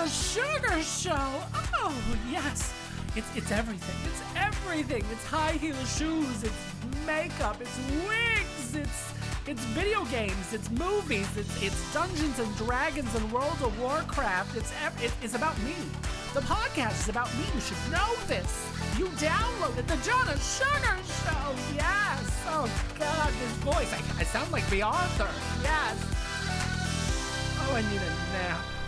Donna Suggarz Show. Oh, yes. It's, it's everything. It's everything. It's high heel shoes. It's makeup. It's wigs. It's it's video games. It's movies. It's it's Dungeons and Dragons and World of Warcraft. It's it, it's about me. The podcast is about me. You should know this. You downloaded the Donna Suggarz Show. Yes. Oh God, this voice. I, I sound like the author. Yes. Oh, I need a nap.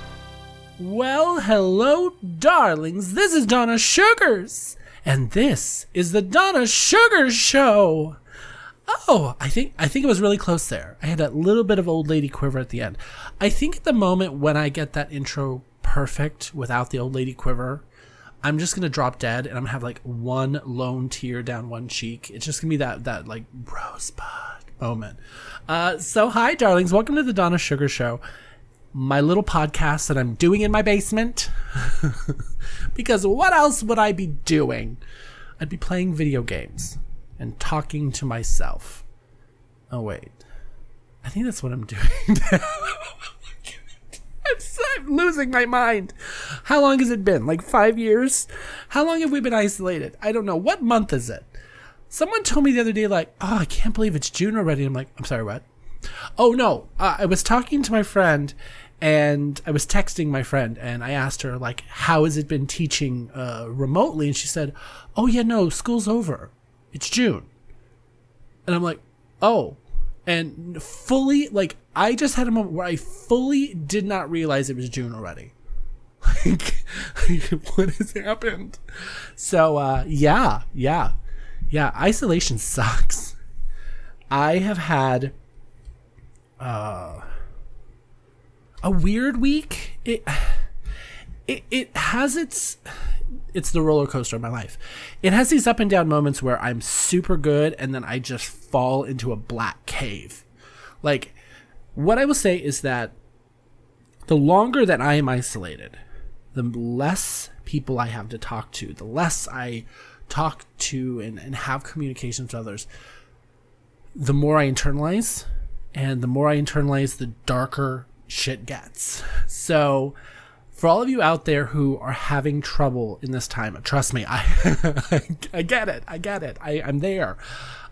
Well, hello, darlings. This is Donna Suggarz, and this is the Donna Suggarz Show. Oh, I think I think it was really close there. I had that little bit of old lady quiver at the end. I think at the moment when I get that intro perfect without the old lady quiver, I'm just gonna drop dead and I'm gonna have like one lone tear down one cheek. It's just gonna be that that like rosebud moment. Uh, so hi, darlings. Welcome to the Donna Suggarz Show my little podcast that I'm doing in my basement. because what else would I be doing? I'd be playing video games and talking to myself. Oh, wait. I think that's what I'm doing. I'm, so, I'm losing my mind. How long has it been? Like five years? How long have we been isolated? I don't know. What month is it? Someone told me the other day, like, oh, I can't believe it's June already. I'm like, I'm sorry, what? Oh no, uh, I was talking to my friend, and I was texting my friend, and I asked her like, "How has it been teaching uh, remotely?" And she said, "Oh yeah, no, school's over. It's June." And I'm like, "Oh," and fully like I just had a moment where I fully did not realize it was June already. Like, what has happened? So uh, yeah, yeah, yeah. Isolation sucks. I have had uh, a weird week. It, it it has its it's the roller coaster of my life. It has these up and down moments where I'm super good and then I just fall into a black cave. Like what I will say is that the longer that I am isolated, the less people I have to talk to, the less I talk to and, and have communications with others, the more I internalize and the more I internalize, the darker shit gets. So, for all of you out there who are having trouble in this time, trust me, I I, get it, I get it, I, I'm there,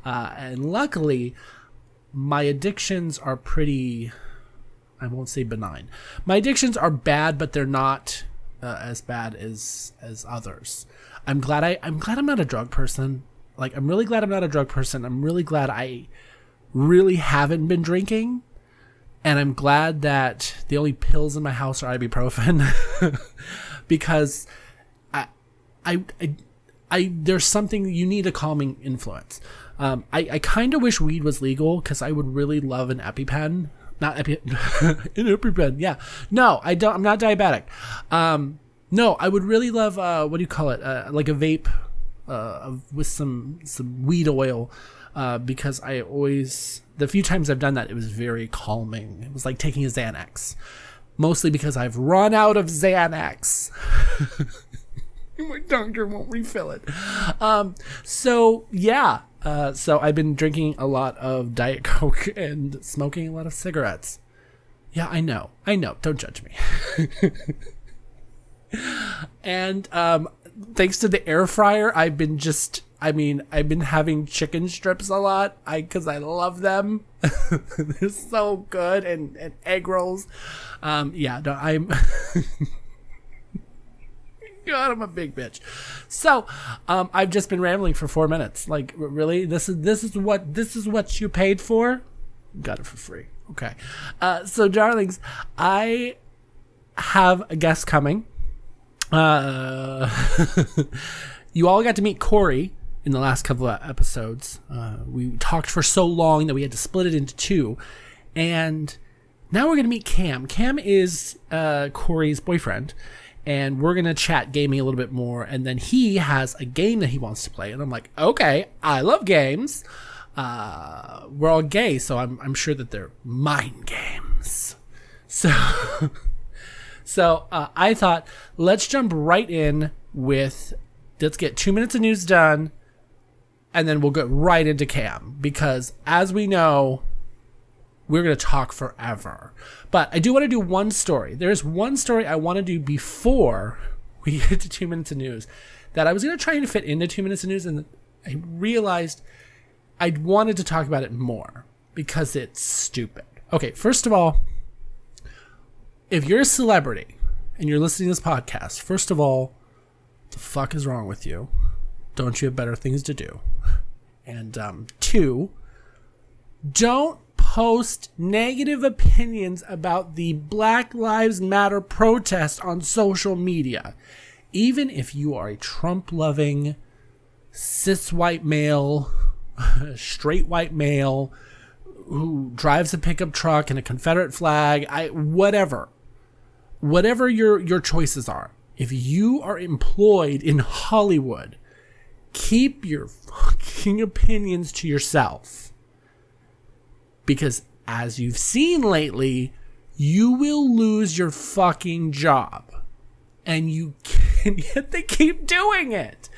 uh, and luckily, my addictions are pretty. I won't say benign. My addictions are bad, but they're not uh, as bad as as others. I'm glad I I'm glad I'm not a drug person. Like I'm really glad I'm not a drug person. I'm really glad I really haven't been drinking. And I'm glad that the only pills in my house are ibuprofen because I, I, I, I, there's something you need a calming influence. Um, I, I kind of wish weed was legal because I would really love an EpiPen. Not Epi, an EpiPen. Yeah. No, I don't. I'm not diabetic. Um, no, I would really love. Uh, what do you call it? Uh, like a vape, uh, with some some weed oil uh, because I always the few times I've done that it was very calming. It was like taking a Xanax, mostly because I've run out of Xanax. My doctor won't refill it. Um, so yeah, uh, so I've been drinking a lot of Diet Coke and smoking a lot of cigarettes. Yeah, I know, I know. Don't judge me. and um, thanks to the air fryer, I've been just I mean, I've been having chicken strips a lot, I because I love them. They're so good, and, and egg rolls. Um, yeah, no, I'm. God, I'm a big bitch. So, um, I've just been rambling for four minutes. Like, really, this is this is what this is what you paid for. Got it for free. Okay. Uh, so, darlings, I have a guest coming. Uh, you all got to meet Corey in the last couple of episodes. Uh, we talked for so long that we had to split it into two. And now we're going to meet Cam. Cam is uh, Corey's boyfriend. And we're going to chat gaming a little bit more. And then he has a game that he wants to play. And I'm like, okay, I love games. Uh, we're all gay, so I'm, I'm sure that they're mind games. So, so uh, I thought, let's jump right in with let's get two minutes of news done and then we'll get right into Cam because as we know, we're going to talk forever. But I do want to do one story. There's one story I want to do before we get to two minutes of news that I was going to try and fit into two minutes of news, and I realized I wanted to talk about it more because it's stupid. Okay, first of all, if you're a celebrity and you're listening to this podcast, first of all, the fuck is wrong with you? Don't you have better things to do? And um, two, don't post negative opinions about the Black Lives Matter protest on social media. Even if you are a Trump loving, cis white male, straight white male who drives a pickup truck and a Confederate flag, I whatever. Whatever your your choices are. If you are employed in Hollywood, keep your fucking opinions to yourself because as you've seen lately, you will lose your fucking job. And you can yet they keep doing it.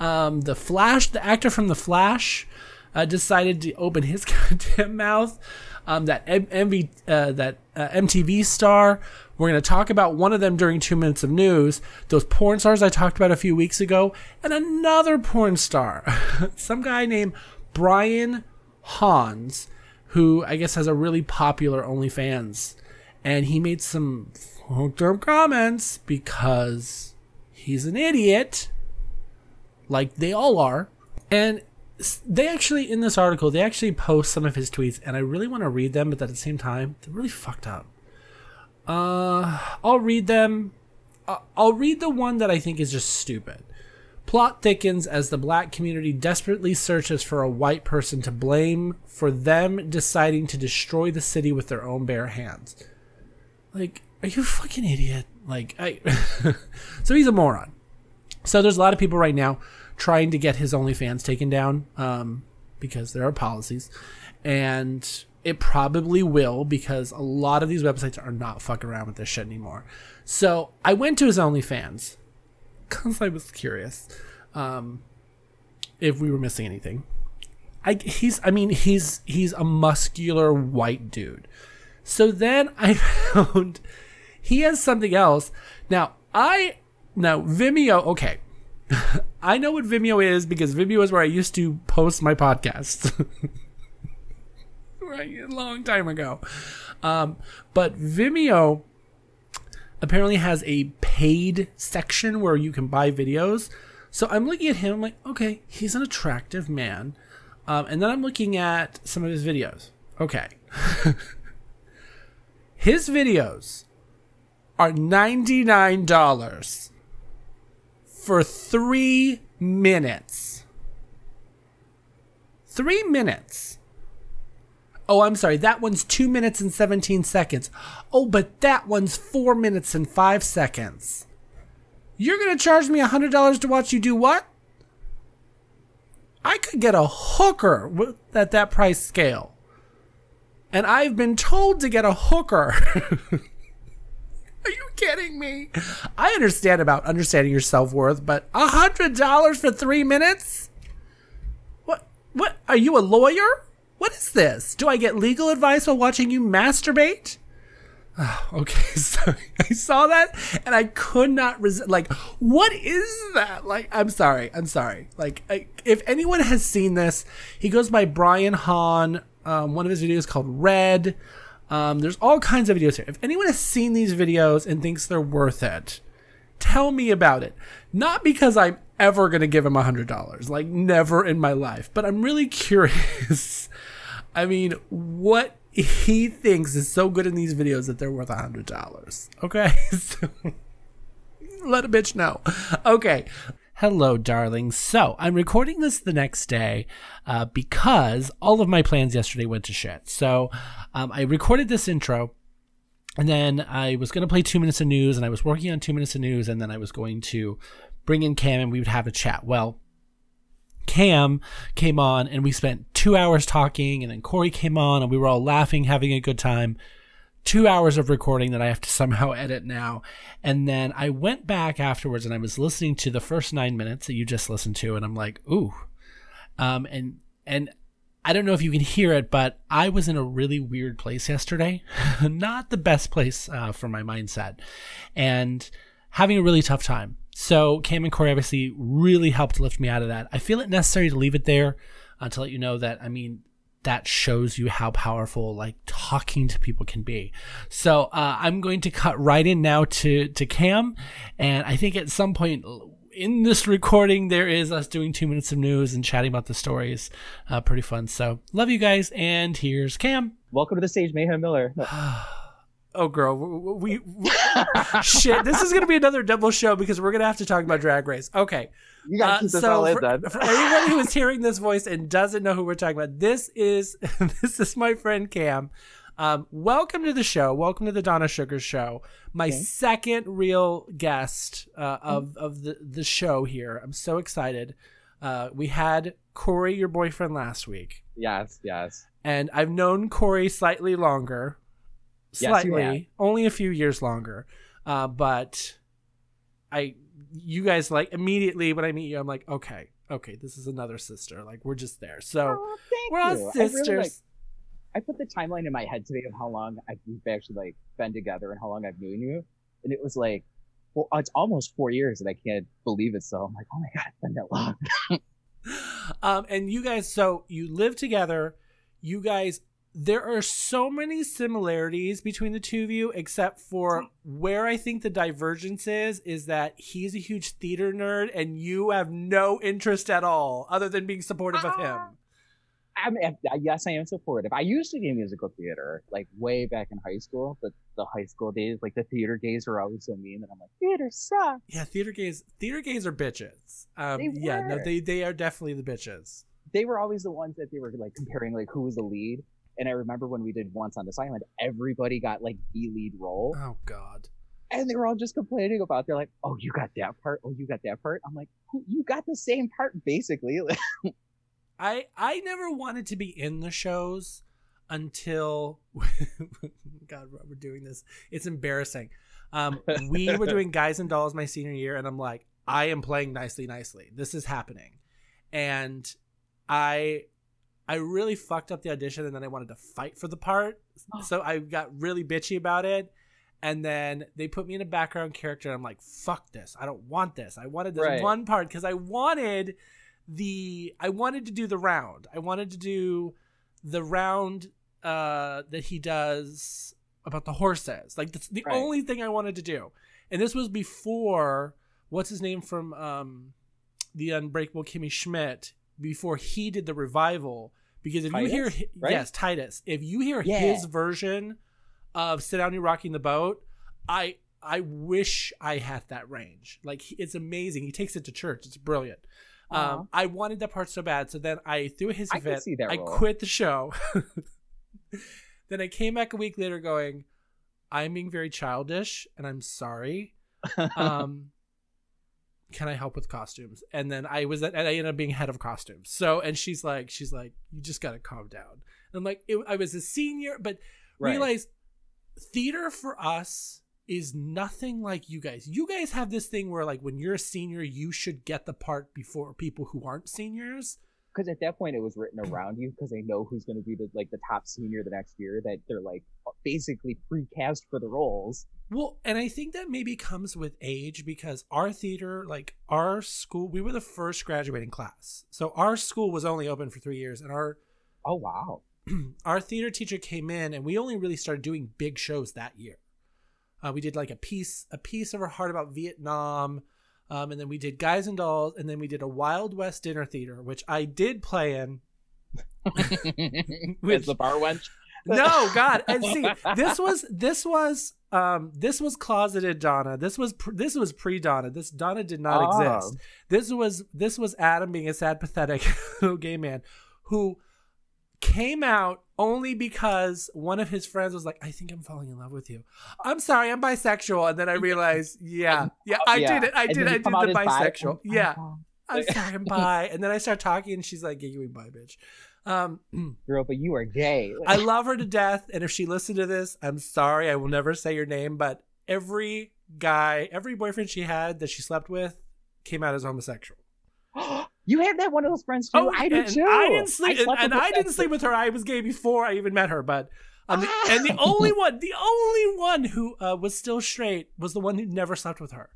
Um, the Flash, the actor from The Flash, uh, decided to open his goddamn mouth. Um, that M- MV, uh, that uh, MTV star. We're going to talk about one of them during two minutes of news. Those porn stars I talked about a few weeks ago, and another porn star, some guy named Brian Hans, who I guess has a really popular OnlyFans. And he made some fucked up comments because he's an idiot, like they all are. And they actually, in this article, they actually post some of his tweets, and I really want to read them, but at the same time, they're really fucked up. Uh, I'll read them. Uh, I'll read the one that I think is just stupid. Plot thickens as the black community desperately searches for a white person to blame for them deciding to destroy the city with their own bare hands. Like, are you a fucking idiot? Like, I. so he's a moron. So there's a lot of people right now trying to get his OnlyFans taken down um, because there are policies. And it probably will because a lot of these websites are not fucking around with this shit anymore. So I went to his OnlyFans because I was curious um, if we were missing anything. I he's I mean he's he's a muscular white dude. So then I found he has something else. Now I now Vimeo. Okay, I know what Vimeo is because Vimeo is where I used to post my podcasts. right, a long time ago. Um, but Vimeo apparently has a paid section where you can buy videos. So I'm looking at him, I'm like, okay, he's an attractive man. Um, and then I'm looking at some of his videos. Okay. his videos are $99 for three minutes. Three minutes. Oh, I'm sorry. That one's two minutes and 17 seconds. Oh, but that one's four minutes and five seconds. You're going to charge me a $100 to watch you do what? I could get a hooker at that price scale. And I've been told to get a hooker. Are you kidding me? I understand about understanding your self worth, but a hundred dollars for three minutes? What? What? Are you a lawyer? What is this? Do I get legal advice while watching you masturbate? Oh, okay, sorry. I saw that and I could not resist. Like, what is that? Like, I'm sorry. I'm sorry. Like, I, if anyone has seen this, he goes by Brian Hahn. Um, one of his videos called Red. Um, there's all kinds of videos here. If anyone has seen these videos and thinks they're worth it, tell me about it. Not because I'm ever going to give him a $100, like, never in my life, but I'm really curious I mean, what he thinks is so good in these videos that they're worth a hundred dollars. Okay, so let a bitch know. Okay. Hello, darlings. So I'm recording this the next day uh, because all of my plans yesterday went to shit. So um, I recorded this intro, and then I was going to play two minutes of news, and I was working on two minutes of news, and then I was going to bring in Cam, and we would have a chat. Well, Cam came on and we spent two hours talking, and then Corey came on and we were all laughing, having a good time. Two hours of recording that I have to somehow edit now. And then I went back afterwards and I was listening to the first nine minutes that you just listened to, and I'm like, ooh. Um, and and I don't know if you can hear it, but I was in a really weird place yesterday. Not the best place uh, for my mindset, and having a really tough time. So Cam and Corey obviously really helped lift me out of that. I feel it necessary to leave it there uh, to let you know that I mean that shows you how powerful like talking to people can be. So uh, I'm going to cut right in now to to Cam, and I think at some point in this recording there is us doing two minutes of news and chatting about the stories. Uh, pretty fun. So love you guys, and here's Cam. Welcome to the stage, Mayhem Miller. oh girl we, we shit this is gonna be another double show because we're gonna have to talk about drag race. Okay you gotta keep uh, this so all in for, then. for anyone who is hearing this voice and doesn't know who we're talking about this is this is my friend cam. Um, welcome to the show. Welcome to the donna Suggarz show. My okay. second real guest uh, of of the the show here. I'm so excited. Uh, we had corey your boyfriend last week. Yes yes. And i've known corey slightly longer slightly, yes, only a few years longer. Uh, but I, you guys like immediately when I meet you, I'm like, okay, okay, this is another sister. Like we're just there. So oh, we're all you. sisters. I, really, like, I put the timeline in my head today of how long I've, we've actually like been together and how long I've known you, and it was like, well, it's almost four years, and I can't believe it. So I'm like, oh my god, it's been that long. um, and you guys, so you live together. You guys there are so many similarities between the two of you, except for where I think the divergence is, is that he's a huge theater nerd and you have no interest at all other than being supportive of him. I mean, yes, I am supportive. I used to do musical theater, like way back in high school, but the high school days, like the theater gays were always so mean that I'm like, theater sucks. Yeah, theater gays, theater gays are bitches. Um, yeah, no, they, they are definitely the bitches. They were always the ones that they were like comparing, like who was the lead and I remember when we did Once on this Island, everybody got like the lead role. Oh God. And they were all just complaining about. They're like, "Oh, you got that part. Oh, you got that part." I'm like, "You got the same part, basically." I I never wanted to be in the shows until God, we're doing this. It's embarrassing. Um, we were doing Guys and Dolls my senior year, and I'm like, I am playing nicely, nicely. This is happening, and I I really fucked up the audition and then I wanted to fight for the part. So I got really bitchy about it. And then they put me in a background character. And I'm like, fuck this. I don't want this. I wanted this right. one part because I wanted the I wanted to do the round. I wanted to do the round uh that he does about the horses. Like that's the right. only thing I wanted to do. And this was before what's his name from um the Unbreakable Kimmy Schmidt before he did the revival. Because if Titus, you hear right? yes Titus, if you hear yeah. his version of "Sit Down, You're Rocking the Boat," I I wish I had that range. Like it's amazing. He takes it to church. It's brilliant. Um, I wanted that part so bad. So then I threw his event. I role. quit the show. then I came back a week later going, I'm being very childish and I'm sorry. Um, can I help with costumes? And then I was at, and I ended up being head of costumes. So, and she's like, she's like, you just got to calm down. And I'm like, it, I was a senior, but right. realize theater for us is nothing like you guys. You guys have this thing where like when you're a senior, you should get the part before people who aren't seniors because at that point it was written around you because they know who's going to be the like the top senior the next year that they're like basically precast for the roles well and i think that maybe comes with age because our theater like our school we were the first graduating class so our school was only open for three years and our oh wow our theater teacher came in and we only really started doing big shows that year uh, we did like a piece a piece of our heart about vietnam um, and then we did Guys and Dolls, and then we did a Wild West dinner theater, which I did play in. which, As the bar wench. No, God, and see, this was this was um this was closeted Donna. This was pr- this was pre Donna. This Donna did not oh. exist. This was this was Adam being a sad, pathetic gay man who came out only because one of his friends was like, I think I'm falling in love with you. I'm sorry, I'm bisexual. And then I realized, yeah, yeah, I yeah. did it. I did. I did the bisexual. Bi- yeah. I'm sorry, I'm bi. And then I start talking and she's like, yeah, you ain't bi, bitch. Um, Girl, but you are gay. I love her to death. And if she listened to this, I'm sorry. I will never say your name. But every guy, every boyfriend she had that she slept with came out as homosexual. You had that one of those friends too. Oh, I do and too. I didn't sleep, and, and with I didn't sleep with her. I was gay before I even met her, but um, the, and the only one, the only one who uh, was still straight was the one who never slept with her.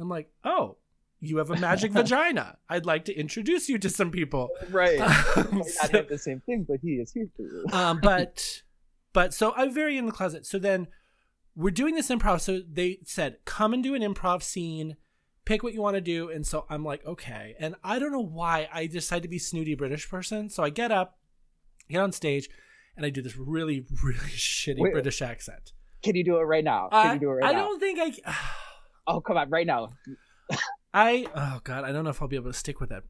I'm like, oh, you have a magic vagina. I'd like to introduce you to some people. Right. Um, not so- have the same thing, but he is here for you. um, but but so I'm very in the closet. So then we're doing this improv. So they said, come and do an improv scene, pick what you want to do. And so I'm like, okay. And I don't know why I decided to be snooty British person. So I get up, get on stage, and I do this really, really shitty Wait. British accent. Can you do it right now? Can I, you do it right I now? I don't think I. Oh, come on, right now. I oh god, I don't know if I'll be able to stick with it.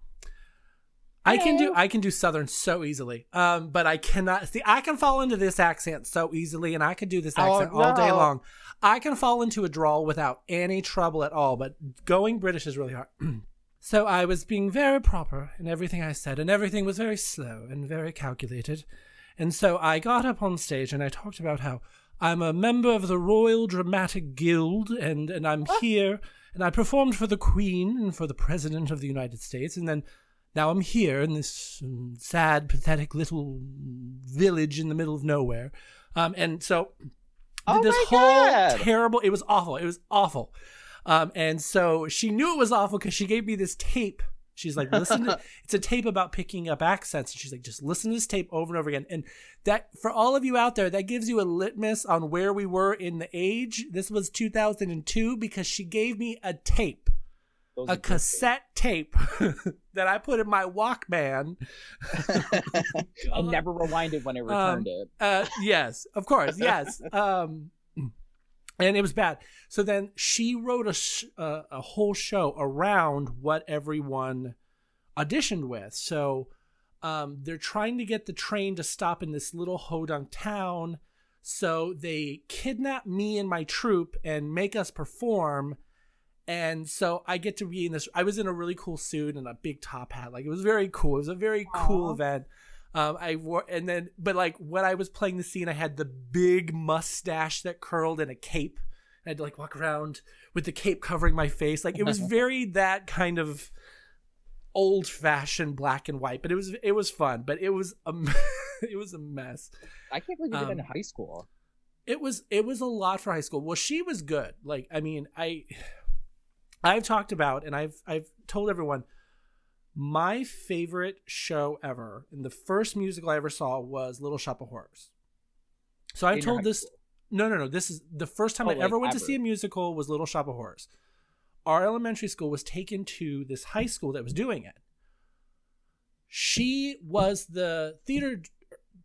I can do I can do southern so easily. Um, but I cannot see I can fall into this accent so easily and I can do this Oh, accent all day long. I can fall into a drawl without any trouble at all, but going British is really hard. so I was being very proper in everything I said, and everything was very slow and very calculated. And so I got up on stage and I talked about how I'm a member of the Royal Dramatic Guild and, and I'm here and I performed for the Queen and for the President of the United States and then now I'm here in this um, sad, pathetic little village in the middle of nowhere. Um, and so Oh this whole God. terrible, it was awful. It was awful. Um, and so she knew it was awful because she gave me this tape. She's like, listen to it's a tape about picking up accents. And she's like, just listen to this tape over and over again. And that for all of you out there, that gives you a litmus on where we were in the age. This was 2002 because she gave me a tape, Those a cassette tape that I put in my Walkman. things. and never rewinded when I returned it. Uh, yes, of course, yes. Um, and it was bad. So then she wrote a sh- uh, a whole show around what everyone auditioned with. So um, they're trying to get the train to stop in this little hodunk town. So they kidnap me and my troupe and make us perform. And so I get to be in this. I was in a really cool suit and a big top hat. Like it was very cool. It was a very cool event. Um, I wore, and then, but like when I was playing the scene, I had the big mustache that curled and a cape. I had to like walk around with the cape covering my face. Like it was very that kind of old fashioned black and white, but it was, it was fun, but it was, a, it was a mess. I can't believe you did that in um, high school. It was, it was a lot for high school. Well, she was good. Like, I mean, I, I've talked about, and I've, I've told everyone, my favorite show ever and the first musical I ever saw was Little Shop of Horrors. So I've In told this. No, no, no. This is the first time Oh, I like ever went to see a musical was Little Shop of Horrors. Our elementary school was taken to this high school that was doing it. She was the theater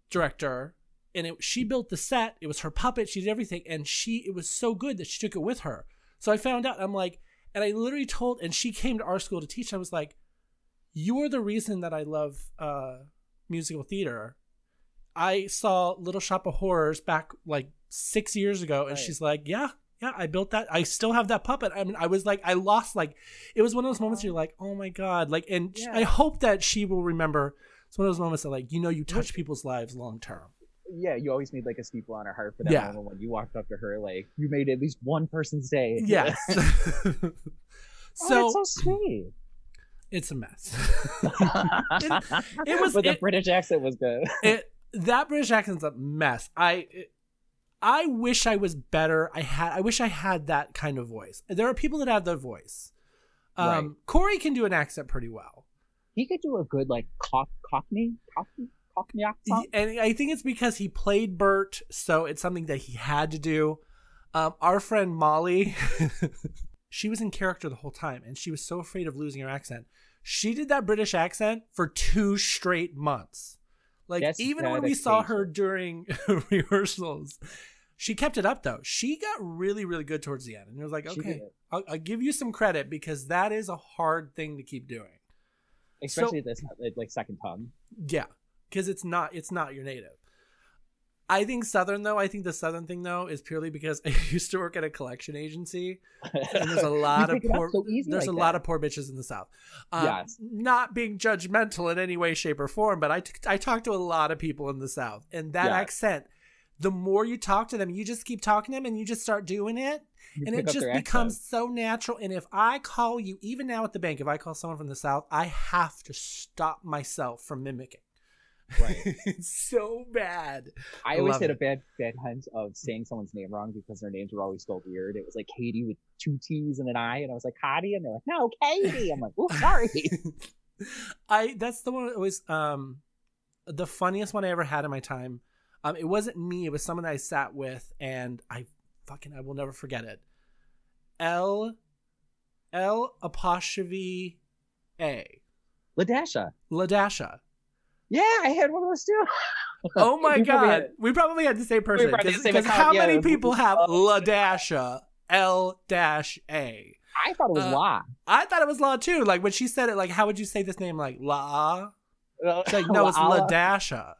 director, and it, she built the set. It was her puppet. She did everything, and she it was so good that she took it with her. So I found out. I'm like, and I literally told, and she came to our school to teach. I was like, "You are the reason that I love uh, musical theater." I saw Little Shop of Horrors back like six years ago, and Right. she's like, "Yeah, yeah, I built that. I still have that puppet." I mean, I was like, I lost like, it was one of those moments you're like, "Oh my god!" Like, and sh- I hope that she will remember. It's one of those moments that like you know you touch people's lives long term. Yeah, you always made like a steeple on her heart for that Yeah. moment when you walked up to her, like you made at least one person's day. Yes. oh, so sweet. It's a mess. it, it was- but the it- British accent was good. it that British accent's a mess. I I wish I was better. I had I wish I had that kind of voice. There are people that have that voice. Um, Right. Corey can do an accent pretty well, He could do a good like cock, cockney, cockney, cockney accent. And I think it's because he played Bert, so it's something that he had to do. Um, our friend Molly, she was in character the whole time, and she was so afraid of losing her accent. She did that British accent for two straight months. Like That's even when we saw her during rehearsals, she kept it up though. She got really, really good towards the end, and it was like, okay. I'll, I'll give you some credit because that is a hard thing to keep doing. Especially this like second tongue. Yeah, because it's not it's not your native. I think Southern though. I think the Southern thing though is purely because I used to work at a collection agency, and there's a lot of pick it up poor so there's like a lot of poor bitches in the South. Um, Yes. not being judgmental in any way, shape, or form, but I t- I talked to a lot of people in the South, and that Yes. accent the more you talk to them, you just keep talking to them and you just start doing it. You and it just becomes accent. so natural. And if I call you, even now at the bank, if I call someone from the South, I have to stop myself from mimicking. Right. it's so bad. I always Love had a bad bad hunt of saying someone's name wrong because their names were always spelled weird. It was like Katie with two T's and an I, and I was like Katie, and they're like, no, Katie. I'm like, oh, sorry. I that's the one that always um the funniest one I ever had in my time. Um it wasn't me, it was someone that I sat with and I fucking I will never forget it. L L apostrophe A. Ladasha. Ladasha. Yeah, I had one of those too. Oh my We probably god. had- we probably had the same person. probably had the same Because how yeah. many people have Uh, Ladasha? L dash A. I thought it was Uh, La. I thought it was La too. Like when she said it, like how would you say this name? Like La? Uh, like, no, it's La- Ladasha.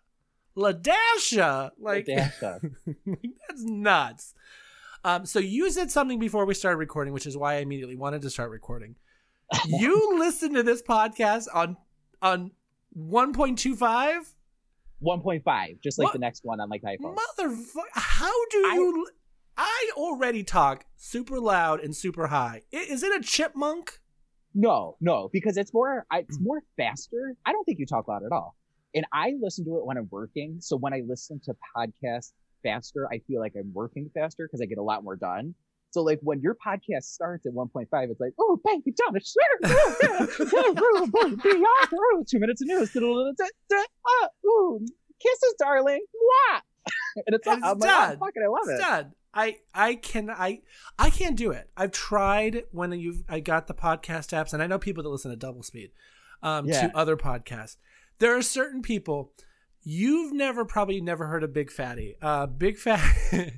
Ladasha. Like Ladasha. that's nuts. Um, so you said something before we started recording, which is why I immediately wanted to start recording. You listened to this podcast on on 1.25? 1.5, just like What? the next one on like iPhone. Motherfucker, how do I- you I already talk super loud and super high. I- Is it a chipmunk? No, no, because it's more it's hmm. more faster. I don't think you talk loud at all. And I listen to it when I'm working. So when I listen to podcasts faster, I feel like I'm working faster because I get a lot more done. So like when your podcast starts at 1.5, it's like, oh, thank you, John. It's Two minutes of news. Ooh, kisses, darling. Mwah. And it's, And it's I'm like, oh, done. fucking, I love It's it. done. I I can I I can't do it. I've tried when you I got the podcast apps, and I know people that listen to double speed um, Yeah. to other podcasts. There are certain people you've never probably never heard of Big Fatty. Uh, Big Fat.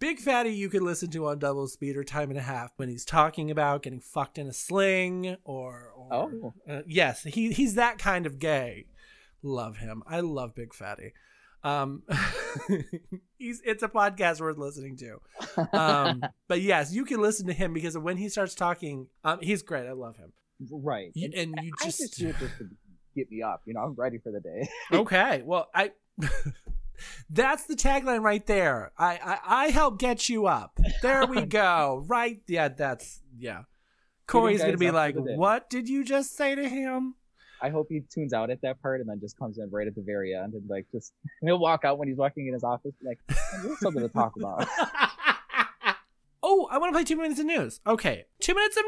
Big Fatty, you can listen to on double speed or time and a half when he's talking about getting fucked in a sling or, or Oh. uh, yes, he he's that kind of gay. Love him. I love Big Fatty. Um, he's it's a podcast worth listening to. Um, but yes, you can listen to him because when he starts talking, um, he's great. I love him. Right. You- and you I just- just do it just to get me up. You know, I'm ready for the day. Okay, well, I that's the tagline right there. I I, I help get you up. There we go. Right? Yeah, that's yeah. Corey's gonna be like, "What did you just say to him?" I hope he tunes out at that part and then just comes in right at the very end and like just he'll walk out when he's walking in his office like something to talk about. oh, I want to play two minutes of news. Okay, two minutes of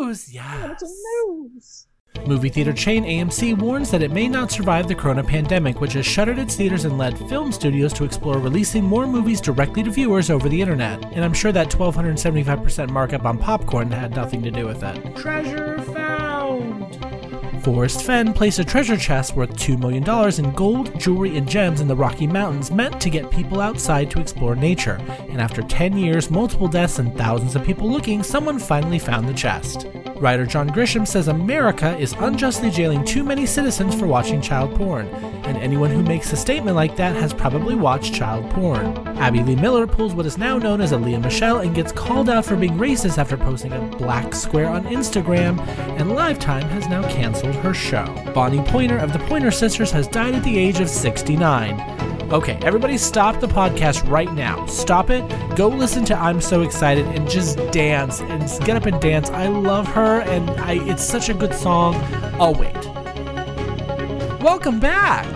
news. Yeah. It's a news. Movie theater chain AMC warns that it may not survive the corona pandemic, which has shuttered its theaters and led film studios to explore releasing more movies directly to viewers over the internet. And I'm sure that 1275% markup on popcorn had nothing to do with it. Treasure found! Forrest Fenn placed a treasure chest worth $2 million in gold, jewelry, and gems in the Rocky Mountains meant to get people outside to explore nature. And after 10 years, multiple deaths, and thousands of people looking, someone finally found the chest. Writer John Grisham says America is unjustly jailing too many citizens for watching child porn, and anyone who makes a statement like that has probably watched child porn. Abby Lee Miller pulls what is now known as a Lea Michele and gets called out for being racist after posting a black square on Instagram, and Lifetime has now canceled her show. Bonnie Pointer of the Pointer Sisters has died at the age of 69. Okay, everybody stop the podcast right now. Stop it. Go listen to I'm So Excited and just dance and get up and dance. I love her and I it's such a good song. I'll wait. Welcome back.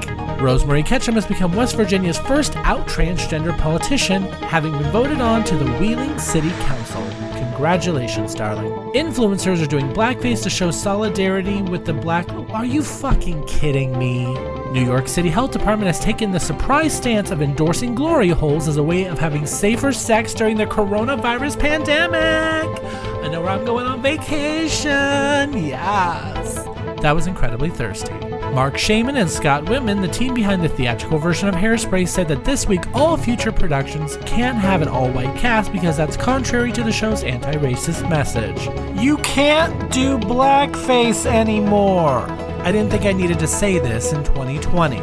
Rosemary Ketchum has become West Virginia's first out transgender politician, having been voted on to the Wheeling City Council. Congratulations, darling. Influencers are doing blackface to show solidarity with the black. Are you fucking kidding me? New York City Health Department has taken the surprise stance of endorsing glory holes as a way of having safer sex during the coronavirus pandemic. I know where I'm going on vacation. Yes. That was incredibly thirsty. Marc Shaiman and Scott Wittman, the team behind the theatrical version of Hairspray, said that this week all future productions can't have an all white cast because that's contrary to the show's anti racist message. You can't do blackface anymore! I didn't think I needed to say this in 2020.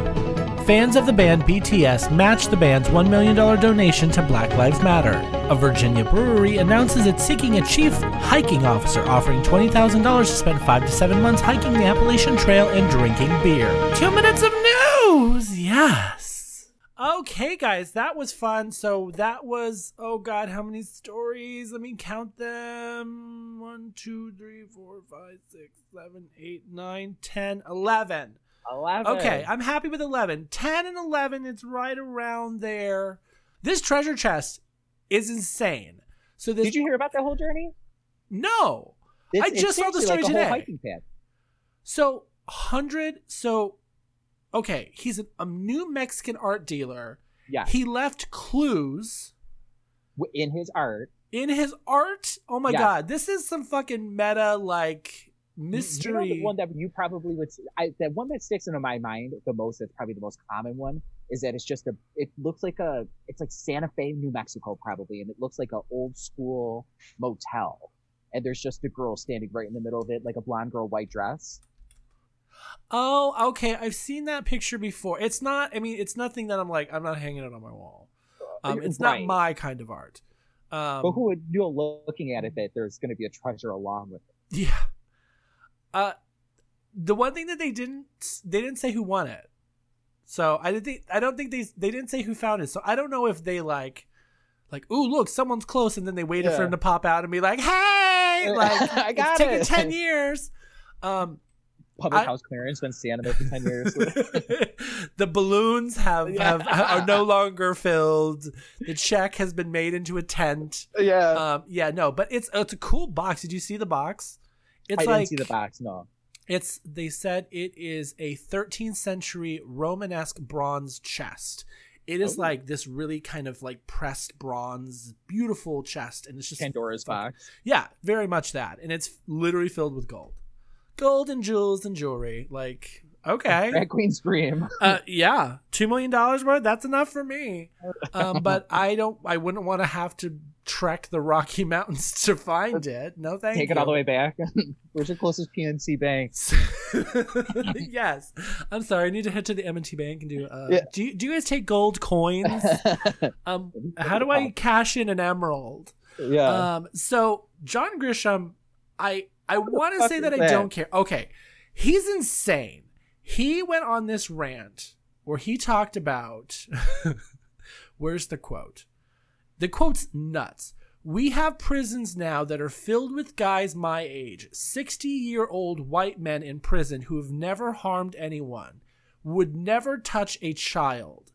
Fans of the band BTS matched the band's $1 million donation to Black Lives Matter. A Virginia brewery announces it's seeking a chief hiking officer, offering $20,000 to spend five to seven months hiking the Appalachian Trail and drinking beer. Two minutes of news! Yes! Okay, guys, that was fun. So that was oh god, how many stories? Let me count them. One, two, three, four, five, six, seven, eight, nine, ten, eleven. Eleven. Okay, I'm happy with eleven. Ten and eleven, it's right around there. This treasure chest is insane. So this Did you hear about that whole journey? no. It's, I just saw the story like today. hiking path. So hundred. So okay, he's a, a new Mexican art dealer. Yeah. He left clues In his art, in his art. Oh my god, this is some fucking meta like mystery. You know the one that you probably would. I, that one that sticks into my mind the most. That's probably the most common one. Is that it's just a. It looks like a. It's like Santa Fe, New Mexico, probably, and it looks like an old school motel. And there's just a girl standing right in the middle of it, like a blonde girl, white dress. oh, okay, I've seen that picture before. It's not. I mean, it's nothing that I'm like. I'm not hanging it on my wall. Um, it's not my kind of art. Um, But who would you know looking at it that there's going to be a treasure along with it? Yeah. Uh, the one thing that they didn't they didn't say who won it. So I didn't think I don't think they they didn't say who found it. So I don't know if they like like ooh look someone's close and then they waited for him to pop out and be like hey like I got it's taken it. ten years. Um, Public I- house clearance been standing there for ten years. the balloons have, Yeah. have are no longer filled. The check has been made into a tent. yeah. Um, yeah, no, but it's it's a cool box. Did you see the box? It's I like didn't see the box. No. It's they said it is a 13th century Romanesque bronze chest. It is Oh. like this really kind of like pressed bronze, beautiful chest, and it's just Pandora's box. Yeah, very much that, and it's literally filled with gold, gold and jewels and jewelry. Like okay, Drag Queen Scream. uh, yeah, two million dollars worth. That's enough for me. Um, but I don't. I wouldn't want to have to trek the Rocky Mountains to find it. No, thank Take you. it all the way back. Where's your closest PNC bank? yes. I'm sorry. I need to head to the M&T Bank and do. Uh, Yeah. Do you, do you guys take gold coins? Um, how do I cash in an emerald? yeah. Um, so John Grisham, I I want to say is that I don't care. Okay, he's insane. He went on this rant where he talked about. where's the quote? The quote's nuts. We have prisons now that are filled with guys my age, 60 year old white men in prison who have never harmed anyone, would never touch a child.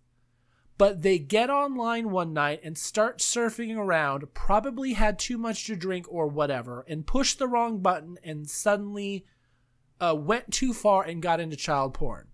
But they get online one night and start surfing around, probably had too much to drink or whatever, and push the wrong button and suddenly uh, went too far and got into child porn.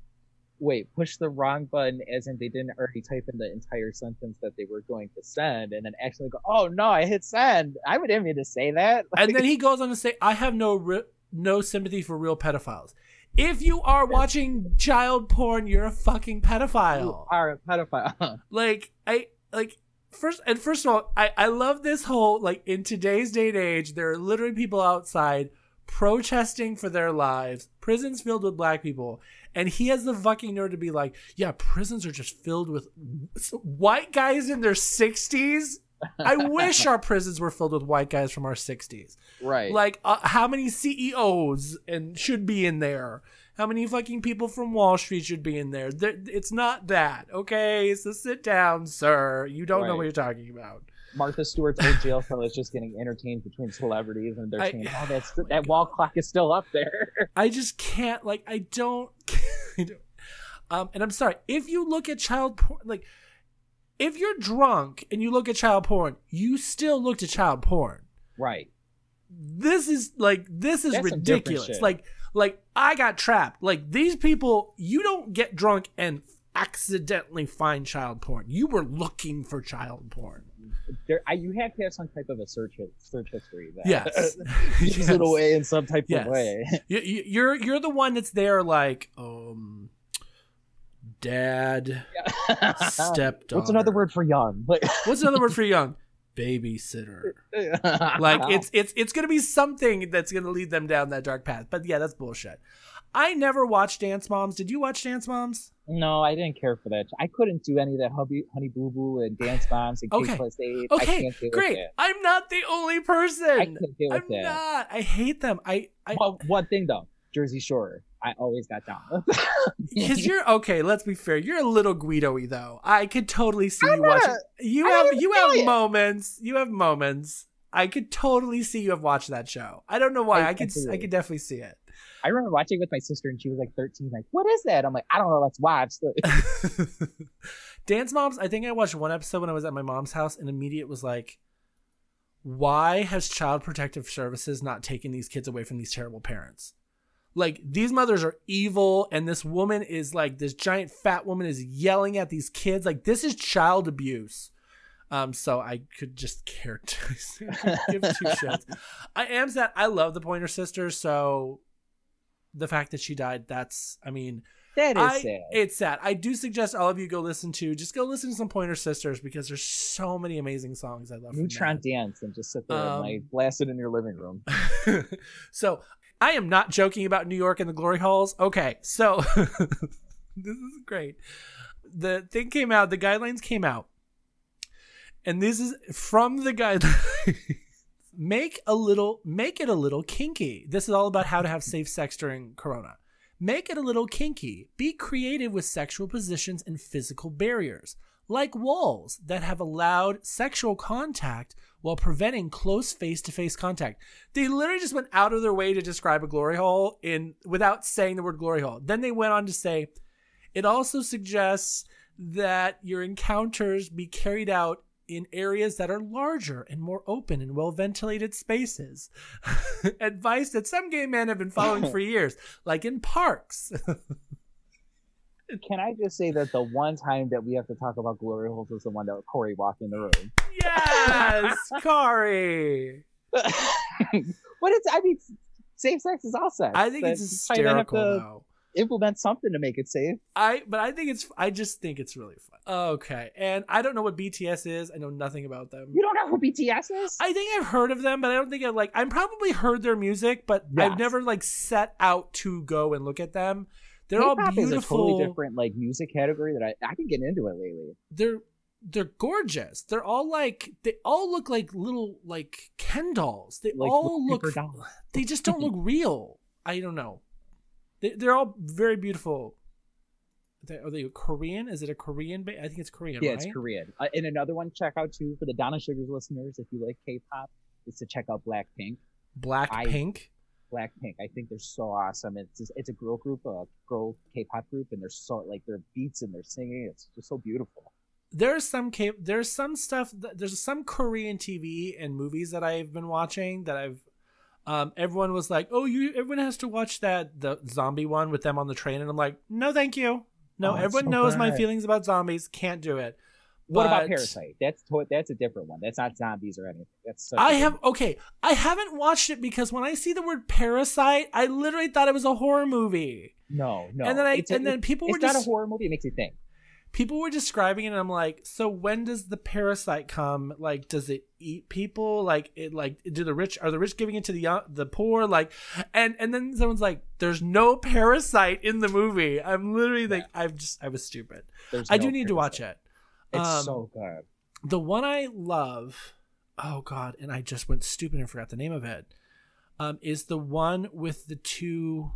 Wait, push the wrong button as in they didn't already type in the entire sentence that they were going to send and then actually go, oh no, I hit send. I would didn't mean to say that. and then he goes on to say, "I have no re- no sympathy for real pedophiles. If you are watching child porn, you're a fucking pedophile. you are a pedophile. Like I like." First and first of all, I, I love this whole like in today's day and age, there are literally people outside protesting for their lives, prisons filled with black people, and he has the fucking nerve to be like, "Yeah, prisons are just filled with white guys in their sixties." I wish our prisons were filled with white guys from our sixties. right. Like, uh, how many CEOs and should be in there? How many fucking people from Wall Street should be in there? There- It's not that, okay? So sit down, sir. You don't know what you're talking about. Martha Stewart's old jail cell is just getting entertained between celebrities and they're I- saying, oh, that's, that wall clock is still up there. I just can't. Like, I don't. I don't um, and I'm sorry if you look at child porn, like, if you're drunk and you look at child porn, you still look at child porn. right. this is like this is That's ridiculous. Like like I got trapped. Like these people, you don't get drunk and accidentally find child porn. You were looking for child porn. There, I, you have to have some type of a search search history. That Yes. use Yes. it away in some type Yes. of way. You, you, you're you're the one that's there like um dad stepdaughter. What's another word for young? Like, What's another word for young? Babysitter. like it's it's it's gonna be something that's gonna lead them down that dark path. But yeah, that's bullshit. I never watched Dance Moms. Did you watch Dance Moms? No, I didn't care for that. I couldn't do any of that Hubby, Honey Boo Boo and Dance Moms and Okay. Kate plus eight. I Okay, can't deal great. With I'm not the only that. I person. can't deal with I'm that. not. I hate them. I, I Well, one thing though, Jersey Shore. I always got down. Because you're okay. Let's be fair. You're a little Guido-y though. I could totally see I'm you not watching. You I have you have it. moments. You have moments. I could totally see you have watched that show. I don't know why. I- I, could I could definitely see it. I remember watching it with my sister, and she was like 13. Like, what is that? I'm like, I don't know. Let's watch. Dance Moms, I think I watched one episode when I was at my mom's house, and immediate was like, why has Child Protective Services not taken these kids away from these terrible parents? Like, these mothers are evil, and this woman is like, this giant fat woman is yelling at these kids. Like, this is child abuse. Um, so I could just care to give two shits. I am sad. I love the Pointer Sisters, so the fact that she died, that's, I mean, that is I, sad. It's sad. I do suggest all of you go listen to just go listen to some Pointer Sisters because there's so many amazing songs I love. Neutron dance and just sit there Um, and like blast it in your living room. so I am not joking about New York and the glory halls. Okay, so this is great. The thing came out. The guidelines came out, and this is from the guidelines. make a little, make it a little kinky. This is all about how to have safe sex during Corona. Make it a little kinky. Be creative with sexual positions and physical barriers, like walls that have allowed sexual contact while preventing close face-to-face contact. They literally just went out of their way to describe a glory hole in without saying the word glory hole. Then they went on to say it also suggests that your encounters be carried out in areas that are larger and more open and well ventilated spaces. Advice that some gay men have been following for years, like in parks. Can I just say that the one time that we have to talk about glory holes is the one that Corey walked in the room. yes, Kari. but it's, I mean, safe sex is all sex. I think it's That's- you kinda have hysterical to though. Implement something to make it safe. I but I think it's I just think it's really fun. Okay, and I don't know what BTS is. I know nothing about them. You don't know who BTS is? I think I've heard of them, but I don't think I like. I'm probably heard their music, but Yes. I've never like set out to go and look at them. They're all K-pop beautiful. is a totally different like music category that I I can get into it lately. They're they're gorgeous. They're all like they all look like little like Ken dolls. They Like all look. dolls. They just don't look real. I don't know. They, they're all very beautiful. They, are they Korean? Is it a Korean? Ba- I think it's Korean. Yeah, right? it's Korean. Uh, and another one check out too for the Donna Suggarz listeners, if you like K-pop, is to check out Blackpink. Black I- Pink. Blackpink, I think they're so awesome. It's just, it's a girl group, a girl K-pop group, and they're so like their beats and their singing. It's just so beautiful. there's some K- there's some stuff that, there's some Korean TV and movies that I've been watching that I've um everyone was like, "Oh, you everyone has to watch that the zombie one with them on the train." And I'm like, "No, thank you. No, Oh, everyone so knows my feelings about zombies. Can't do it." What about Parasite? That's that's a different one. That's not zombies or anything. That's such a I have okay, I haven't watched it because when I see the word parasite, I literally thought it was a horror movie. no no. and then I and then people were it's not just a horror movie. It makes you think. People were describing it and i'm like so when does the parasite come? Like does it eat people? Like it like do the rich are the rich giving it to the young, the poor? Like and and then someone's like there's no parasite in the movie. I'm literally like i'm just i was stupid. There's i no do need to watch it. It's Um, so good. the one i love oh god and i just went stupid and forgot the name of it um is the one with the two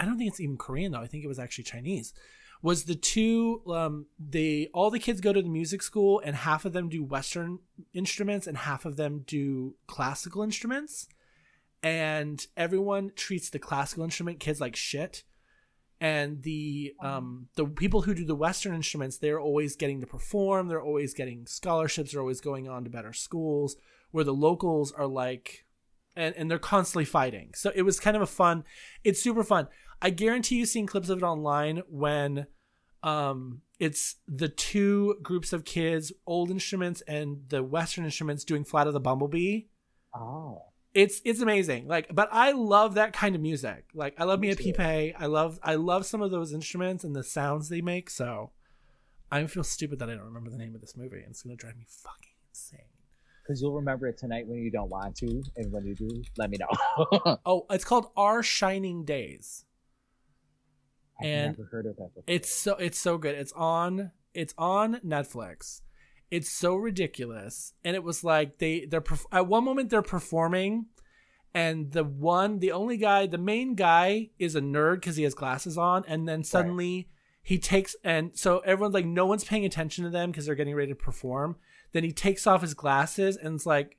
i don't think it's even korean though. I think it was actually chinese was the two um they all the kids go to the music school and half of them do western instruments and half of them do classical instruments. And everyone treats the classical instrument kids like shit. And the um the people who do the western instruments they're always getting to perform. They're always getting scholarships. They're always going on to better schools where the locals are like and, and they're constantly fighting. So it was kind of a fun it's super fun i guarantee you've seen clips of it online when um it's the two groups of kids old instruments and the western instruments doing flight of the bumblebee. Oh, it's it's amazing. Like but i love that kind of music. Like i love me Me a too. pipe. I love i love some of those instruments and the sounds they make so i feel stupid that i don't remember the name of this movie and it's gonna drive me fucking insane. Because you'll remember it tonight when you don't want to, and when you do, let me know. oh it's called our shining days I've And never heard of that before. it's so it's so good it's on it's on netflix it's so ridiculous and it was like they they're at one moment they're performing and the one, the only guy, the main guy is a nerd because he has glasses on, and then suddenly he takes and so everyone's like, no one's paying attention to them because they're getting ready to perform. Then he takes off his glasses and it's like,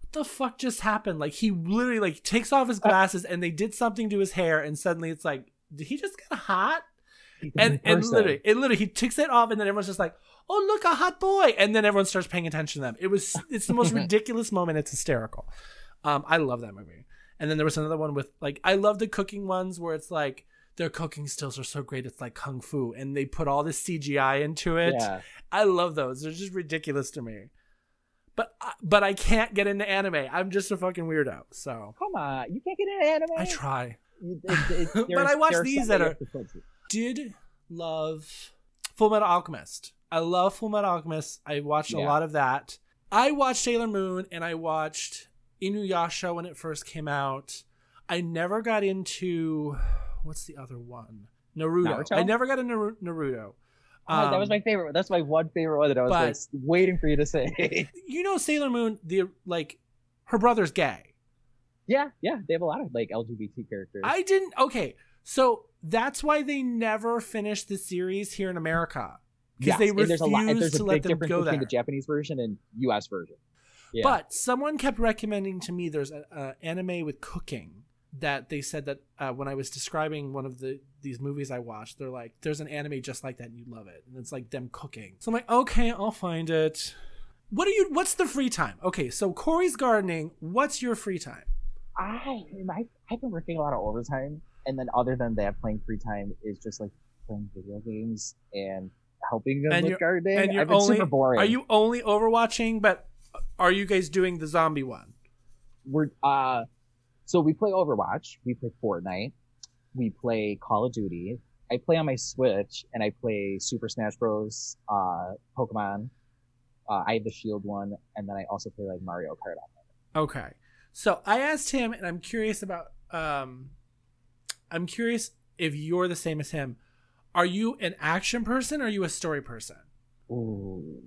what the fuck just happened? Like he literally like takes off his glasses and they did something to his hair, and suddenly it's like, did he just get hot? And and literally, it literally he takes it off, and then everyone's just like, "Oh, look, a hot boy!" And then everyone starts paying attention to them. It was it's the most ridiculous moment. It's hysterical. Um, I love that movie. And then there was another one with like I love the cooking ones where it's like their cooking stills are so great. It's like kung fu, and they put all this CGI into it. Yeah. I love those. They're just ridiculous to me. But but I can't get into anime. I'm just a fucking weirdo. So Come on, you can't get into anime. I try. You- it- it- But I watch these that are- have to put to. did love Full Metal Alchemist. I love Full Metal Alchemist. I watched a lot of that. I watched Sailor Moon and I watched Inuyasha when it first came out. I never got into what's the other one? Naruto. Naruto? I never got into Naru- Naruto. Oh, that was Um, my favorite. That's my one favorite one that I was like waiting for you to say. You know Sailor Moon, the like her brother's gay. Yeah, yeah, they have a lot of like LGBT characters. I didn't okay. So that's why they never finished the series here in America. Because Yes, they and there's a lot. And there's to a let big them difference go between there. the Japanese version and U.S. version. Yeah. But someone kept recommending to me there's an anime with cooking that they said that uh, when I was describing one of the these movies I watched, they're like, "There's an anime just like that, and you love it." And it's like them cooking. So I'm like, "Okay, I'll find it." What are you? What's the free time? Okay, so Corey's gardening. What's your free time? I, I I've been working a lot of overtime, and then other than that, playing free time is just like playing video games and helping them And with gardening. and you're I've been only super boring. are you only overwatching? But are you guys doing the zombie one? We're uh, so we play Overwatch, we play Fortnite, we play Call of Duty. I play on my Switch, and I play Super Smash Bros. Uh, Pokemon. Uh, I have the Shield one, and then I also play like Mario Kart. on Okay. So I asked him, and I'm curious about. Um, I'm curious if you're the same as him. Are you an action person or are you a story person? Ooh.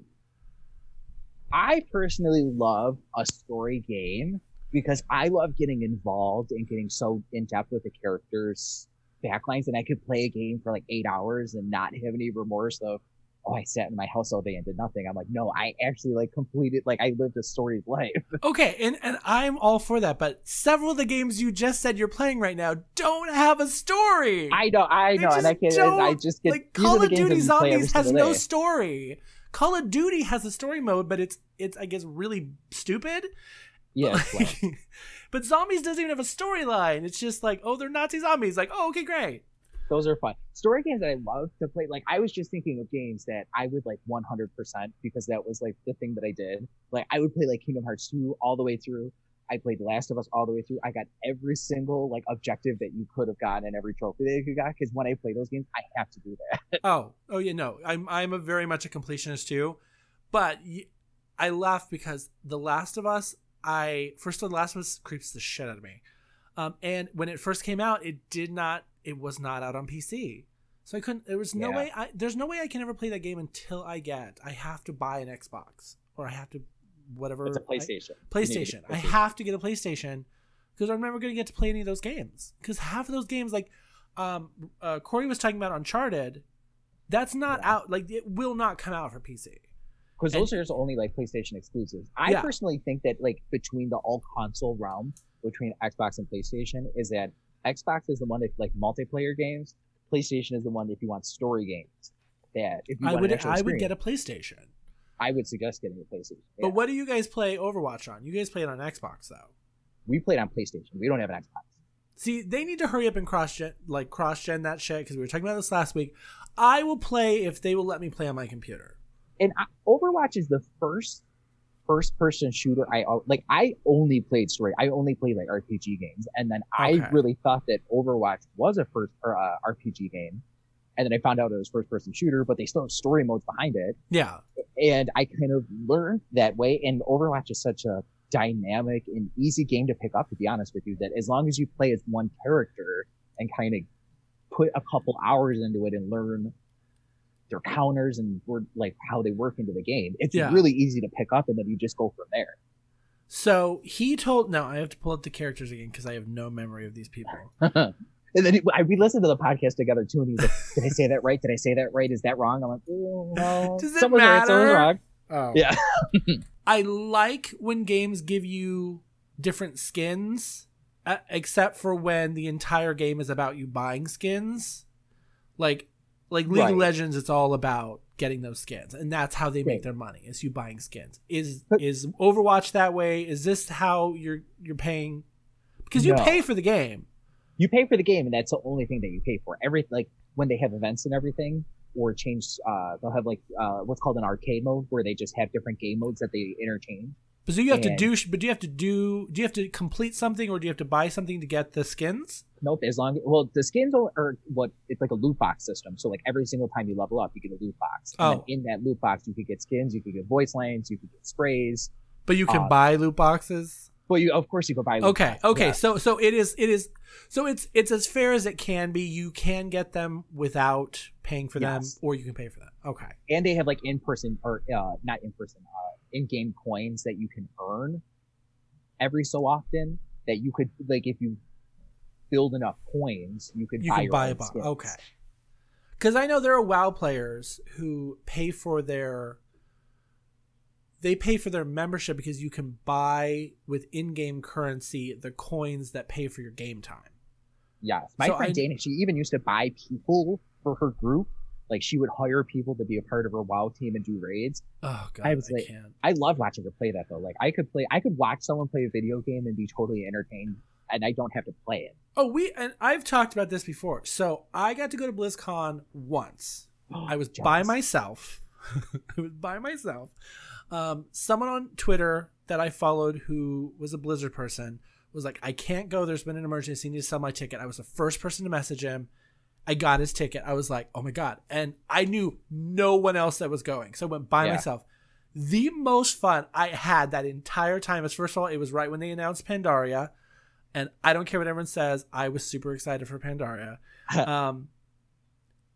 I personally love a story game because I love getting involved and getting so in depth with the characters' backlines, and I could play a game for like eight hours and not have any remorse of, oh, I sat in my house all day and did nothing. I'm like, no, I actually like completed, like I lived a storied life. Okay, and, and I'm all for that, but several of the games you just said you're playing right now don't have a story. I know, I know, and I can't. I just get like Call of Duty we play every Zombies has no day. story. Call of Duty has a story mode, but it's it's I guess really stupid. Yeah, well, but Zombies doesn't even have a storyline. It's just like, oh, they're Nazi zombies. Like, oh, okay, great. Those are fun. Story games that I love to play. Like I was just thinking of games that I would like 100% because that was like the thing that I did. Like I would play like Kingdom Hearts 2 all the way through. I played Last of Us all the way through. I got every single like objective that you could have gotten and every trophy that you got. Because when I play those games, I have to do that. Oh, oh yeah, no, I'm I'm a very much a completionist too, but I laugh because The Last of Us. I first of all, The Last of Us creeps the shit out of me, um, and when it first came out, it did not. It was not out on PC, so I couldn't. There was no Yeah. way. I, there's no way I can ever play that game until I get. I have to buy an Xbox or I have to whatever. It's a I- PlayStation. Need PlayStation. I have to get a PlayStation because I'm never going to get to play any of those games. Because half of those games, like um, uh, Corey was talking about Uncharted, that's not Yeah. out. Like it will not come out for PC. because those are just only like PlayStation exclusives. I Yeah. personally think that like between the all console realm between Xbox and PlayStation is that Xbox is the one that like multiplayer games. PlayStation is the one if you want story games. That if you I would I would get a PlayStation. I would suggest getting a PlayStation. But what do you guys play Overwatch on? You guys play it on Xbox though. we played on PlayStation. We don't have an Xbox. See, they need to hurry up and cross gen like cross gen that shit because we were talking about this last week. I will play if they will let me play on my computer. And I, Overwatch is the first first person shooter I like. I only played story. I only played like RPG games, and then Okay. I really thought that Overwatch was a first or, uh, RPG game. And then I found out it was first person shooter, but they still have story modes behind it. Yeah, and I kind of learned that way. And Overwatch is such a dynamic and easy game to pick up, to be honest with you, that as long as you play as one character and kind of put a couple hours into it and learn their counters and word, like how they work into the game, it's Yeah. really easy to pick up, and then you just go from there. So he told. No, I have to pull up the characters again because I have no memory of these people. and then he, I, we listened to the podcast together too, and he's like, "Did I say that right? Did I say that right? Is that wrong?" I'm like, oh, "No, Does it someone's right, someone's matter?" wrong." Oh, Yeah, I like when games give you different skins, uh, except for when the entire game is about you buying skins. Like, like League Right. of Legends, it's all about getting those skins, and that's how they make Right. their money is you buying skins. Is But- is Overwatch that way? Is this how you're you're paying? Because you No. pay for the game. you pay for the game, and that's the only thing that you pay for. Every like when they have events and everything, or change, uh, they'll have like uh, what's called an arcade mode, where they just have different game modes that they interchange. But so you have to do. But do you have to do? Do you have to complete something, or do you have to buy something to get the skins? Nope. As long well, the skins are, are what it's like a loot box system. So like every single time you level up, you get a loot box. And Oh. in that loot box, you could get skins, you could get voice lines, you could get sprays. But you can Uh, buy loot boxes. Well, you of course you could buy. Loot Okay, boxes, okay. yeah. So so it is it is so it's it's as fair as it can be. You can get them without paying for them, or you can pay for them. Okay. and they have like in person or uh, not in person, uh, in game coins that you can earn every so often. That you could like if you build enough coins, you could You buy can buy a box. Okay. Because I know there are WoW players who pay for their they pay for their membership because you can buy with in-game currency the coins that pay for your game time. Yes, my So friend I- Dana, she even used to buy people for her group. Like she would hire people to be a part of her WoW team and do raids. Oh god, I was like- can't. I love watching her play that though. Like I could play, I could watch someone play a video game and be totally entertained, and I don't have to play it. Oh, we and I've talked about this before. So I got to go to BlizzCon once. I was by myself. I was by myself. Um, someone on Twitter that I followed who was a Blizzard person was like, I can't go. There's been an emergency. I need to sell my ticket. I was the first person to message him. I got his ticket. I was like, oh my God. And I knew no one else that was going. So I went by Yeah. myself. The most fun I had that entire time is first of all, it was right when they announced Pandaria. And I don't care what everyone says. I was super excited for Pandaria. um,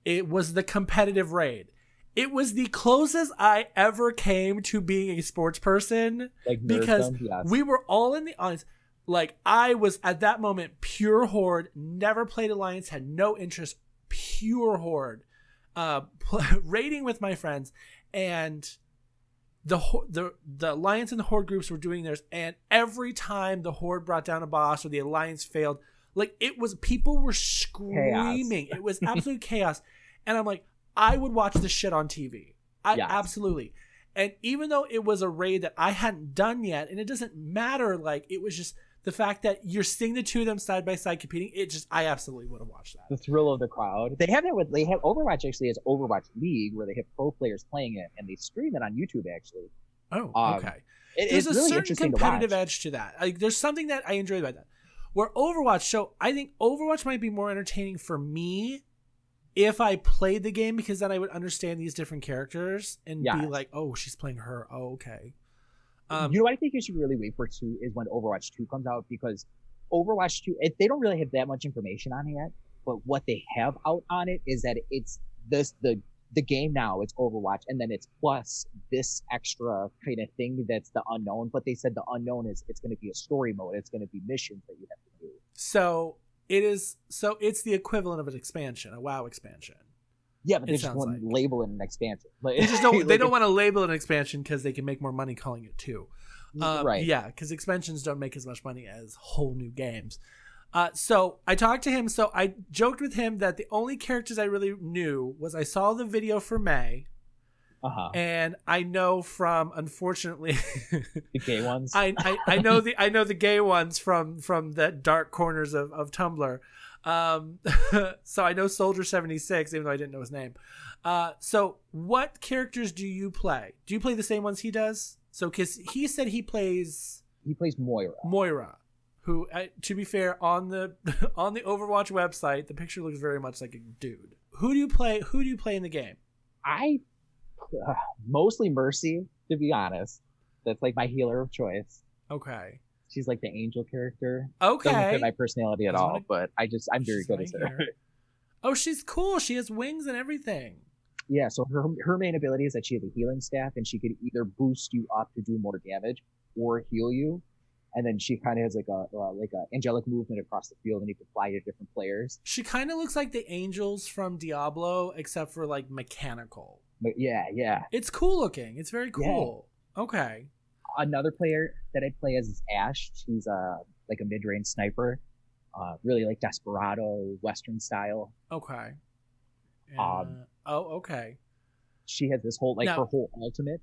it was the competitive raid. It was the closest I ever came to being a sports person Like because yes. we were all in the audience. Like I was at that moment pure horde. Never played alliance. Had no interest. Pure horde. Uh, pl- raiding with my friends, and the the the alliance and the horde groups were doing theirs. And every time the horde brought down a boss or the alliance failed, like it was people were screaming. It was absolute chaos. And I'm like, I would watch this shit on TV. I Yes. absolutely. And even though it was a raid that I hadn't done yet, and it doesn't matter, like it was just the fact that you're seeing the two of them side by side competing. It just, I absolutely would have watched that. the thrill of the crowd. They have that with they have Overwatch actually has Overwatch League where they have pro players playing it and they stream it on YouTube actually. Oh, Um, okay. It, There's a really certain interesting to competitive edge to that. Like, there's something that I enjoy about that. Where Overwatch, so I think Overwatch might be more entertaining for me if I played the game because then I would understand these different characters and be like, oh, she's playing her. Oh, okay. Um, you know what I think you should really wait for too is when Overwatch 2 comes out because Overwatch 2 it, they don't really have that much information on it yet, but what they have out on it is that it's this the the game now it's Overwatch and then it's plus this extra kind of thing that's the unknown. But they said the unknown is it's going to be a story mode. It's going to be missions that you have to do. so it is. So it's the equivalent of an expansion, a WoW expansion. Yeah, but It they just want to like. label it an expansion. Like, They just don't. they don't want to label an expansion because they can make more money calling it two. Um, right. Yeah, because expansions don't make as much money as whole new games. Uh, so I talked to him. So I joked with him that the only characters I really knew was I saw the video for Mei, Uh-huh. and I know from unfortunately, The gay ones. I, I I know the I know the gay ones from from the dark corners of of Tumblr. Um, so I know Soldier seventy six, even though I didn't know his name. Uh, so what characters do you play? Do you play the same ones he does? So because he said he plays he plays Moira. Moira, who, uh, to be fair, on the on the Overwatch website, the picture looks very much like a dude. Who do you play? Who do you play in the game? I uh, mostly Mercy, to be honest. That's like my healer of choice. Okay. She's like the angel character. Okay. Doesn't fit my personality at all, but I just I'm very good right her. here. Oh, she's cool. She has wings and everything. yeah, so her her main ability is that she has a healing staff and she could either boost you up to do more damage, or heal you. And then she kind of has like a uh, like a angelic movement across the field, and you can fly to different players. She kind of looks like the angels from Diablo, except for like mechanical. But yeah, yeah. It's cool looking. It's very cool. Okay. Another player that I play as is Ashe. She's a like a mid range sniper, uh, really like Desperado Western style. Okay. Um, Uh, oh, okay. She has this whole like Now- her whole ultimate.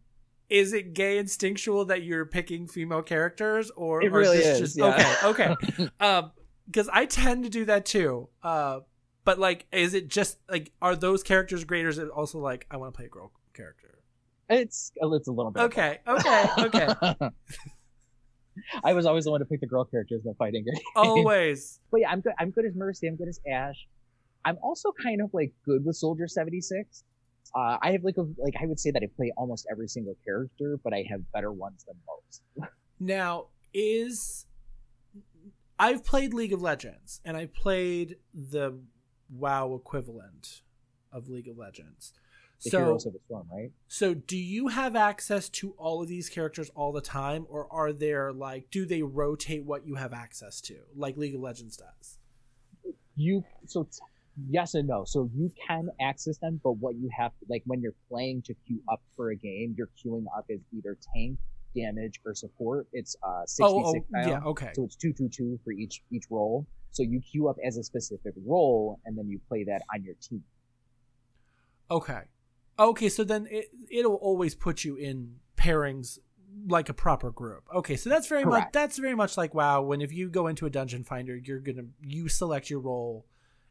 Is it gay instinctual that you're picking female characters, or It or really this is, Just, yeah. Okay, okay. um, because I tend to do that too. Uh, but like, is it just like are those characters great, or is it also like I want to play a girl character? It's it's a little bit. Okay, okay, okay. I was always the one to pick the girl characters in the fighting game. Always. But yeah, I'm good. I'm good as Mercy. I'm good as Ashe. I'm also kind of like good with Soldier 76. Uh, I have like a like I would say that I play almost every single character, but I have better ones than most. Now, is I've played League of Legends and I played the WoW equivalent of League of Legends. The so, Heroes of the Storm, right? so do you have access to all of these characters all the time, or are there like do they rotate what you have access to, like League of Legends does? You so t- yes and no. So you can access them, but what you have like when you're playing to queue up for a game, you're queuing up as either tank, damage, or support. It's uh sixty six. oh, style. yeah, okay. So it's two two two for each each role. So you queue up as a specific role, and then you play that on your team. Okay. Okay, so then it it'll always put you in pairings like a proper group. Okay, so that's very much that's very much like WoW when if you go into a dungeon finder, you're to you select your role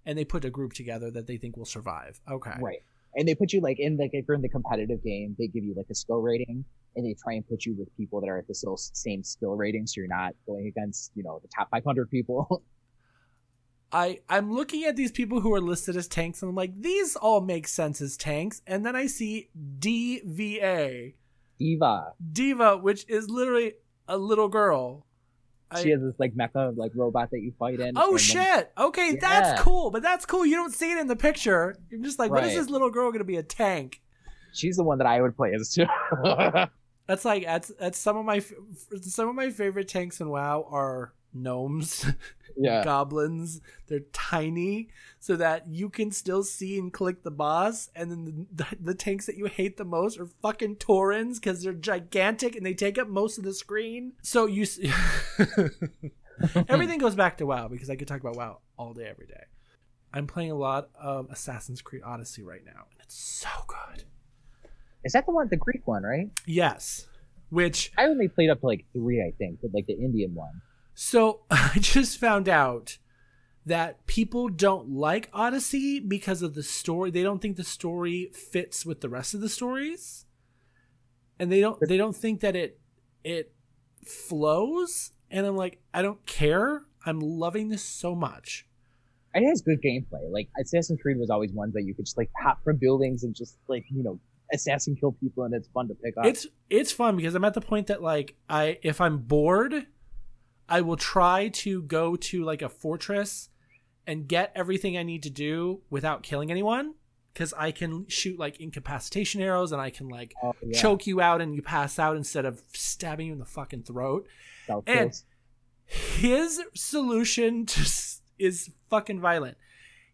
and they put a group together that they think will survive. Okay. Right. And they put you like in like if you're in the competitive game, they give you like a skill rating, and they try and put you with people that are at the same skill rating, so you're not going against you know the top 500 people. I I'm looking at these people who are listed as tanks and I'm like these all make sense as tanks and then I see D.Va, Diva, Diva, which is literally a little girl. I- she has this like mecha like robot that you fight in. Oh and then- shit! Okay, Yeah. that's cool, but that's cool. You don't see it in the picture. You're just like, when is Right. this little girl gonna be a tank? She's the one that I would play as too. That's like that's that's some of my some of my favorite tanks in WoW are gnomes, yeah. goblins. They're tiny, so that you can still see and click the boss. And then the, the, the tanks that you hate the most are fucking Taurens because they're gigantic and they take up most of the screen. So you. Everything goes back to WoW because I could talk about WoW all day, every day. I'm playing a lot of Assassin's Creed Odyssey right now, and it's so good. Is that the one, the Greek one, right? Yes, which I only played up to like three, I think, but like the Indian one. So I just found out that people don't like Odyssey because of the story. They don't think the story fits with the rest of the stories, and they don't they don't think that it it flows. And I'm like, I don't care. I'm loving this so much. It has good gameplay. Like Assassin's Creed was always one that you could just like hop from buildings and just like you know assassin kill people, and it's fun to pick up. it's it's fun because I'm at the point that like I if I'm bored, I will try to go to like a fortress and get everything I need to do without killing anyone because I can shoot like incapacitation arrows and I can like Oh, yeah. choke you out and you pass out instead of stabbing you in the fucking throat. And-. His solution to is fucking violent.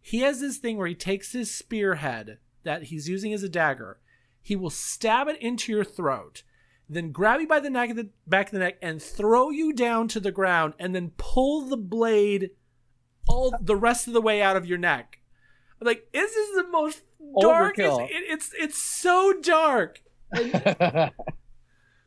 He has this thing where he takes his spearhead that he's using as a dagger. He will stab it into your throat, then grab you by the neck of the back of the neck and throw you down to the ground, and then pull the blade all the rest of the way out of your neck. I'm like, this is the most darkest. It, it's it's so dark.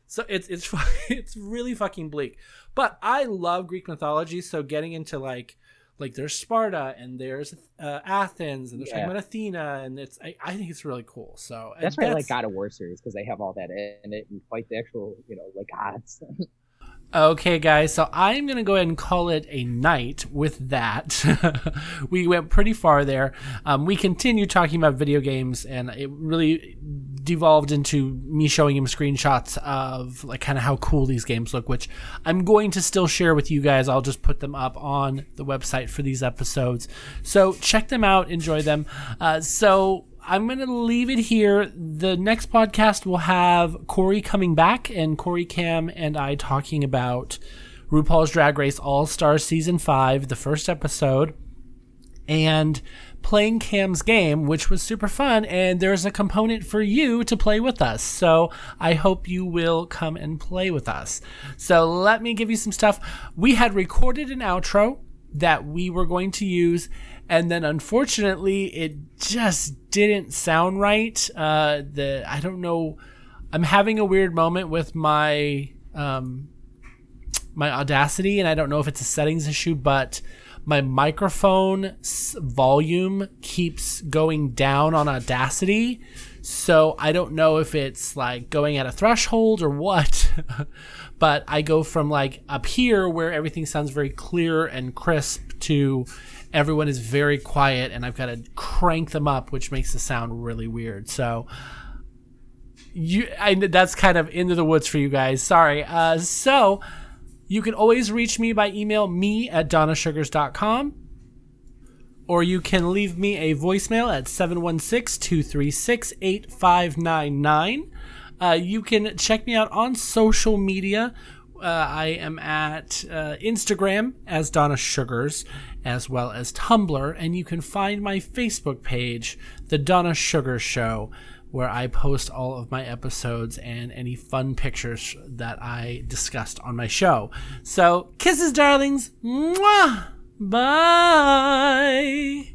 So it's it's it's really fucking bleak. But I love Greek mythology, so getting into like like there's Sparta and there's uh, Athens and there's talking Yeah. about Athena and it's I, I think it's really cool. So That's why I like God of War series because they have all that in it. and fight the actual, you know, like gods. Okay, guys, so I'm going to go ahead and call it a night with that. we went pretty far there. Um, we continue talking about video games, and it really devolved into me showing him screenshots of like kind of how cool these games look, which I'm going to still share with you guys. I'll just put them up on the website for these episodes. So check them out, enjoy them. Uh, so I'm going to leave it here. The next podcast will have Corey coming back and Corey Cam and I talking about RuPaul's Drag Race All Stars Season 5, the first episode, and playing Cam's game, which was super fun. And there's a component for you to play with us. So I hope you will come and play with us. So let me give you some stuff. We had recorded an outro that we were going to use. And then unfortunately, it just didn't sound right. Uh, the I don't know. I'm having a weird moment with my um, my Audacity, and I don't know if it's a settings issue, but my microphone volume keeps going down on Audacity. So I don't know if it's like going at a threshold or what. but I go from like up here where everything sounds very clear and crisp to everyone is very quiet and I've got to crank them up, which makes the sound really weird. So you, I, that's kind of into the woods for you guys. Sorry. Uh, so you can always reach me by email, me at donnasuggarz.com. Or you can leave me a voicemail at 716 236 8599. Uh, you can check me out on social media. Uh, I am at uh, Instagram as Donna Suggarz, as well as Tumblr, and you can find my Facebook page, The Donna Suggarz Show where I post all of my episodes and any fun pictures that I discussed on my show. So, kisses, darlings. Mwah! Bye.